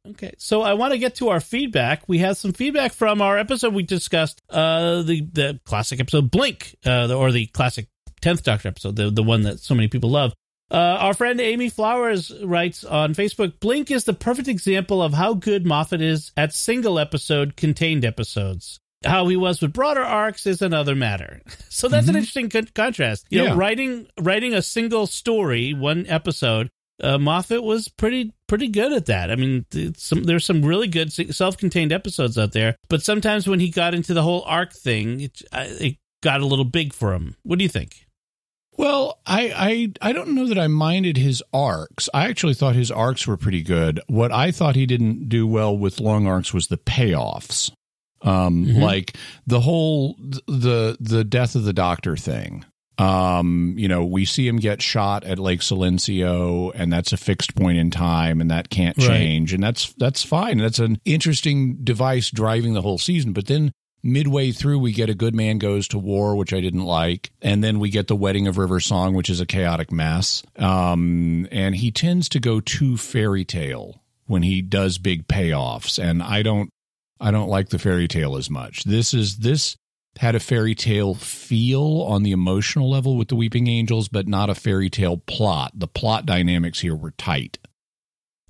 Okay, so I want to get to our feedback. We have some feedback from our episode we discussed, uh, the the classic episode Blink, uh, the, or the classic Tenth Doctor episode, the the one that so many people love. Uh, our friend Amy Flowers writes on Facebook: Blink is the perfect example of how good Moffat is at single episode contained episodes. How he was with broader arcs is another matter. So that's an interesting con- contrast. You Yeah. know, writing writing a single story, one episode, uh, Moffat was pretty pretty good at that. I mean, some, there's some really good self-contained episodes out there, but sometimes when he got into the whole arc thing, it, it got a little big for him. What do you think? Well, I, I I don't know that I minded his arcs. I actually thought his arcs were pretty good. What I thought he didn't do well with long arcs was the payoffs. Um, like the whole the the death of the doctor thing. Um, you know, we see him get shot at Lake Silencio, and that's a fixed point in time, and that can't Right. change, and that's that's fine. That's an interesting device driving the whole season. But then midway through, we get a good man goes to war, which I didn't like, and then we get the wedding of River Song, which is a chaotic mess. Um, and he tends to go too fairy tale when he does big payoffs, and I don't I don't like the fairy tale as much. This is this had a fairy tale feel on the emotional level with the Weeping Angels, but not a fairy tale plot. The plot dynamics here were tight.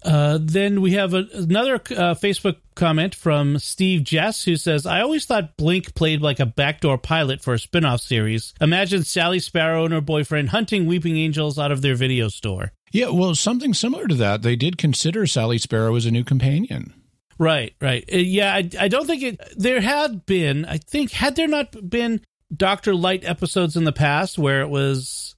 Uh, then we have a, another uh, Facebook comment from Steve Jess who says, I always thought Blink played like a backdoor pilot for a spin off series. Imagine Sally Sparrow and her boyfriend hunting weeping angels out of their video store. Yeah, well, something similar to that. They did consider Sally Sparrow as a new companion. Right, right. Uh, yeah, I, I don't think it. There had been, I think, had there not been Doctor Lite episodes in the past where it was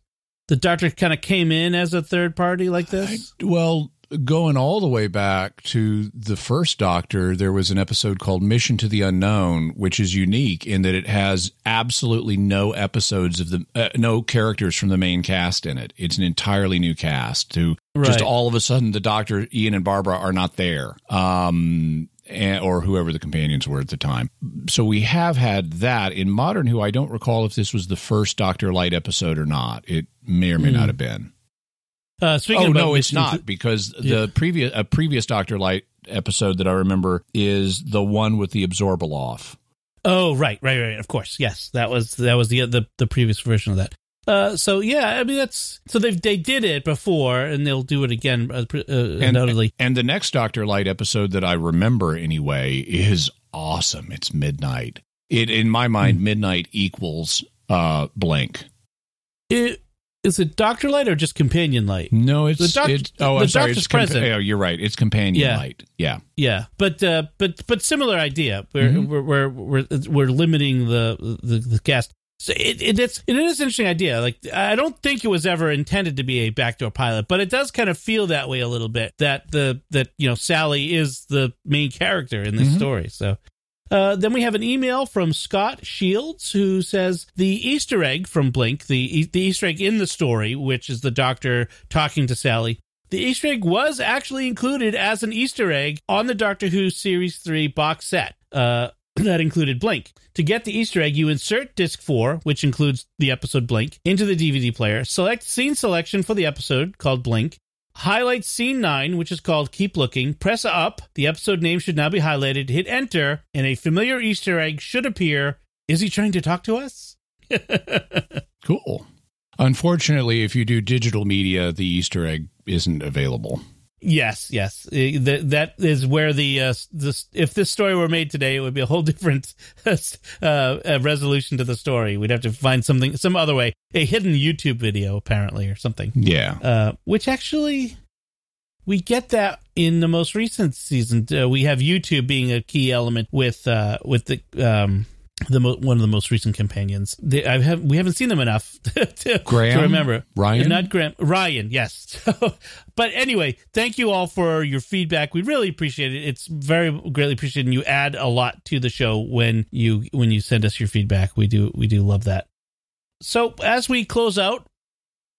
the Doctor kind of came in as a third party like this? Well, going all the way back to the first Doctor, there was an episode called Mission to the Unknown, which is unique in that it has absolutely no episodes of the uh, no characters from the main cast in it. It's an entirely new cast. Who just all of a sudden the Doctor, Ian and Barbara are not there. Um. And, or whoever the companions were at the time. So we have had that in Modern Who. I don't recall if this was the first Doctor Lite episode or not. It may or may not have been. Uh, speaking Oh no, it's not because Yeah. the previous a previous Doctor Lite episode that I remember is the one with the Abzorbaloff. Oh, right, right, right. Of course, yes. That was that was the the, the previous version of that. Uh, so yeah, I mean that's so they they did it before and they'll do it again uh, uh, undoubtedly. And the next Doctor Lite episode that I remember anyway is awesome. It's midnight. It in my mind, midnight equals uh Blink. It is it Doctor Lite or just Companion Lite? No, it's The doc- it's oh, the I'm sorry. doctor's It's compa- present. oh, you're right. It's companion Yeah. light. Yeah. Yeah, but uh, but but similar idea. We're Mm-hmm. we're, we're we're we're limiting the the, the cast. So it, it it's it is an interesting idea. Like I don't think it was ever intended to be a backdoor pilot, but it does kind of feel that way a little bit. That the that you know Sally is the main character in this story. So. Uh, then we have an email from Scott Shields who says the Easter egg from Blink, the the Easter egg in the story, which is the Doctor talking to Sally, the Easter egg was actually included as an Easter egg on the Doctor Who Series 3 box set. Uh, that included Blink. To get the Easter egg, you insert disc 4, which includes the episode Blink, into the DVD player, select scene selection for the episode called Blink, highlight scene 9, which is called Keep Looking, press up, the episode name should now be highlighted, hit enter, and a familiar Easter egg should appear. Is he trying to talk to us? Cool. Unfortunately, if you do digital media, the Easter egg isn't available. Yes, yes. Uh, That that is where the uh, this if this story were made today, it would be a whole different uh, uh, resolution to the story. We'd have to find something some other way, a hidden YouTube video apparently or something. Yeah. Uh, which actually we get that in the most recent season. Uh, we have YouTube being a key element with uh, with the um, the mo- one of the most recent companions. They, I have we haven't seen them enough to, Graham? to remember. Ryan? not Graham. Ryan, yes. but anyway, thank you all for your feedback. We really appreciate it. It's very greatly appreciated. And you add a lot to the show when you when you send us your feedback. We do we do love that. So as we close out,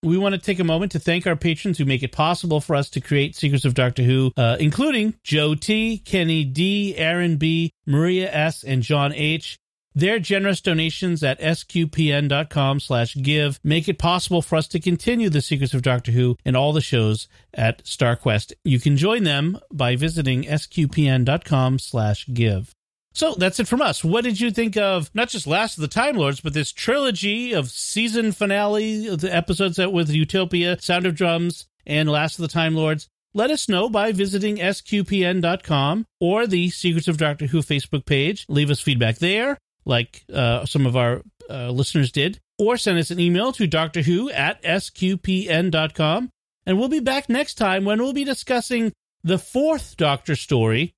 we want to take a moment to thank our patrons who make it possible for us to create Secrets of Doctor Who, uh, including Joe T, Kenny D, Aaron B, Maria S, and John H. Their generous donations at sqpn.com slash give make it possible for us to continue the Secrets of Doctor Who and all the shows at StarQuest. You can join them by visiting sqpn.com slash give. So that's it from us. What did you think of not just Last of the Time Lords, but this trilogy of season finale the episodes that with Utopia, Sound of Drums, and Last of the Time Lords? Let us know by visiting sqpn.com or the Secrets of Doctor Who Facebook page. Leave us feedback there, like uh, some of our uh, listeners did, or send us an email to Doctor Who at sqpn.com. And we'll be back next time when we'll be discussing the fourth Doctor story,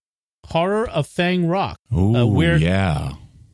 Horror of Fang Rock. Oh, Uh, yeah.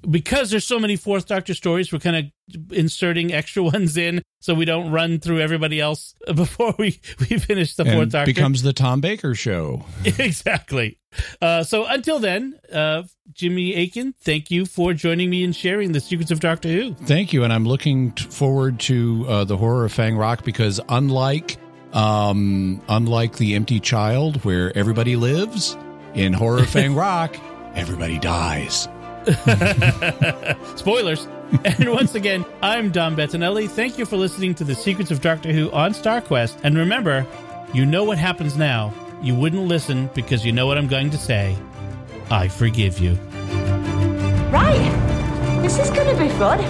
Because there's so many Fourth Doctor stories, we're kind of inserting extra ones in so we don't run through everybody else before we, we finish the Fourth And Doctor. becomes the Tom Baker show. exactly. Uh, so until then, uh, Jimmy Akin, thank you for joining me and sharing the secrets of Doctor Who. Thank you, and I'm looking t- forward to uh, the horror of Fang Rock because unlike um, unlike the Empty Child, where everybody lives, in horror of Fang Rock, everybody dies. Spoilers. and once again, I'm Dom Bettinelli. Thank you for listening to the Secrets of Doctor Who on StarQuest. And remember, you know what happens now. You wouldn't listen because you know what I'm going to say. I forgive you. Right. This is going to be fun.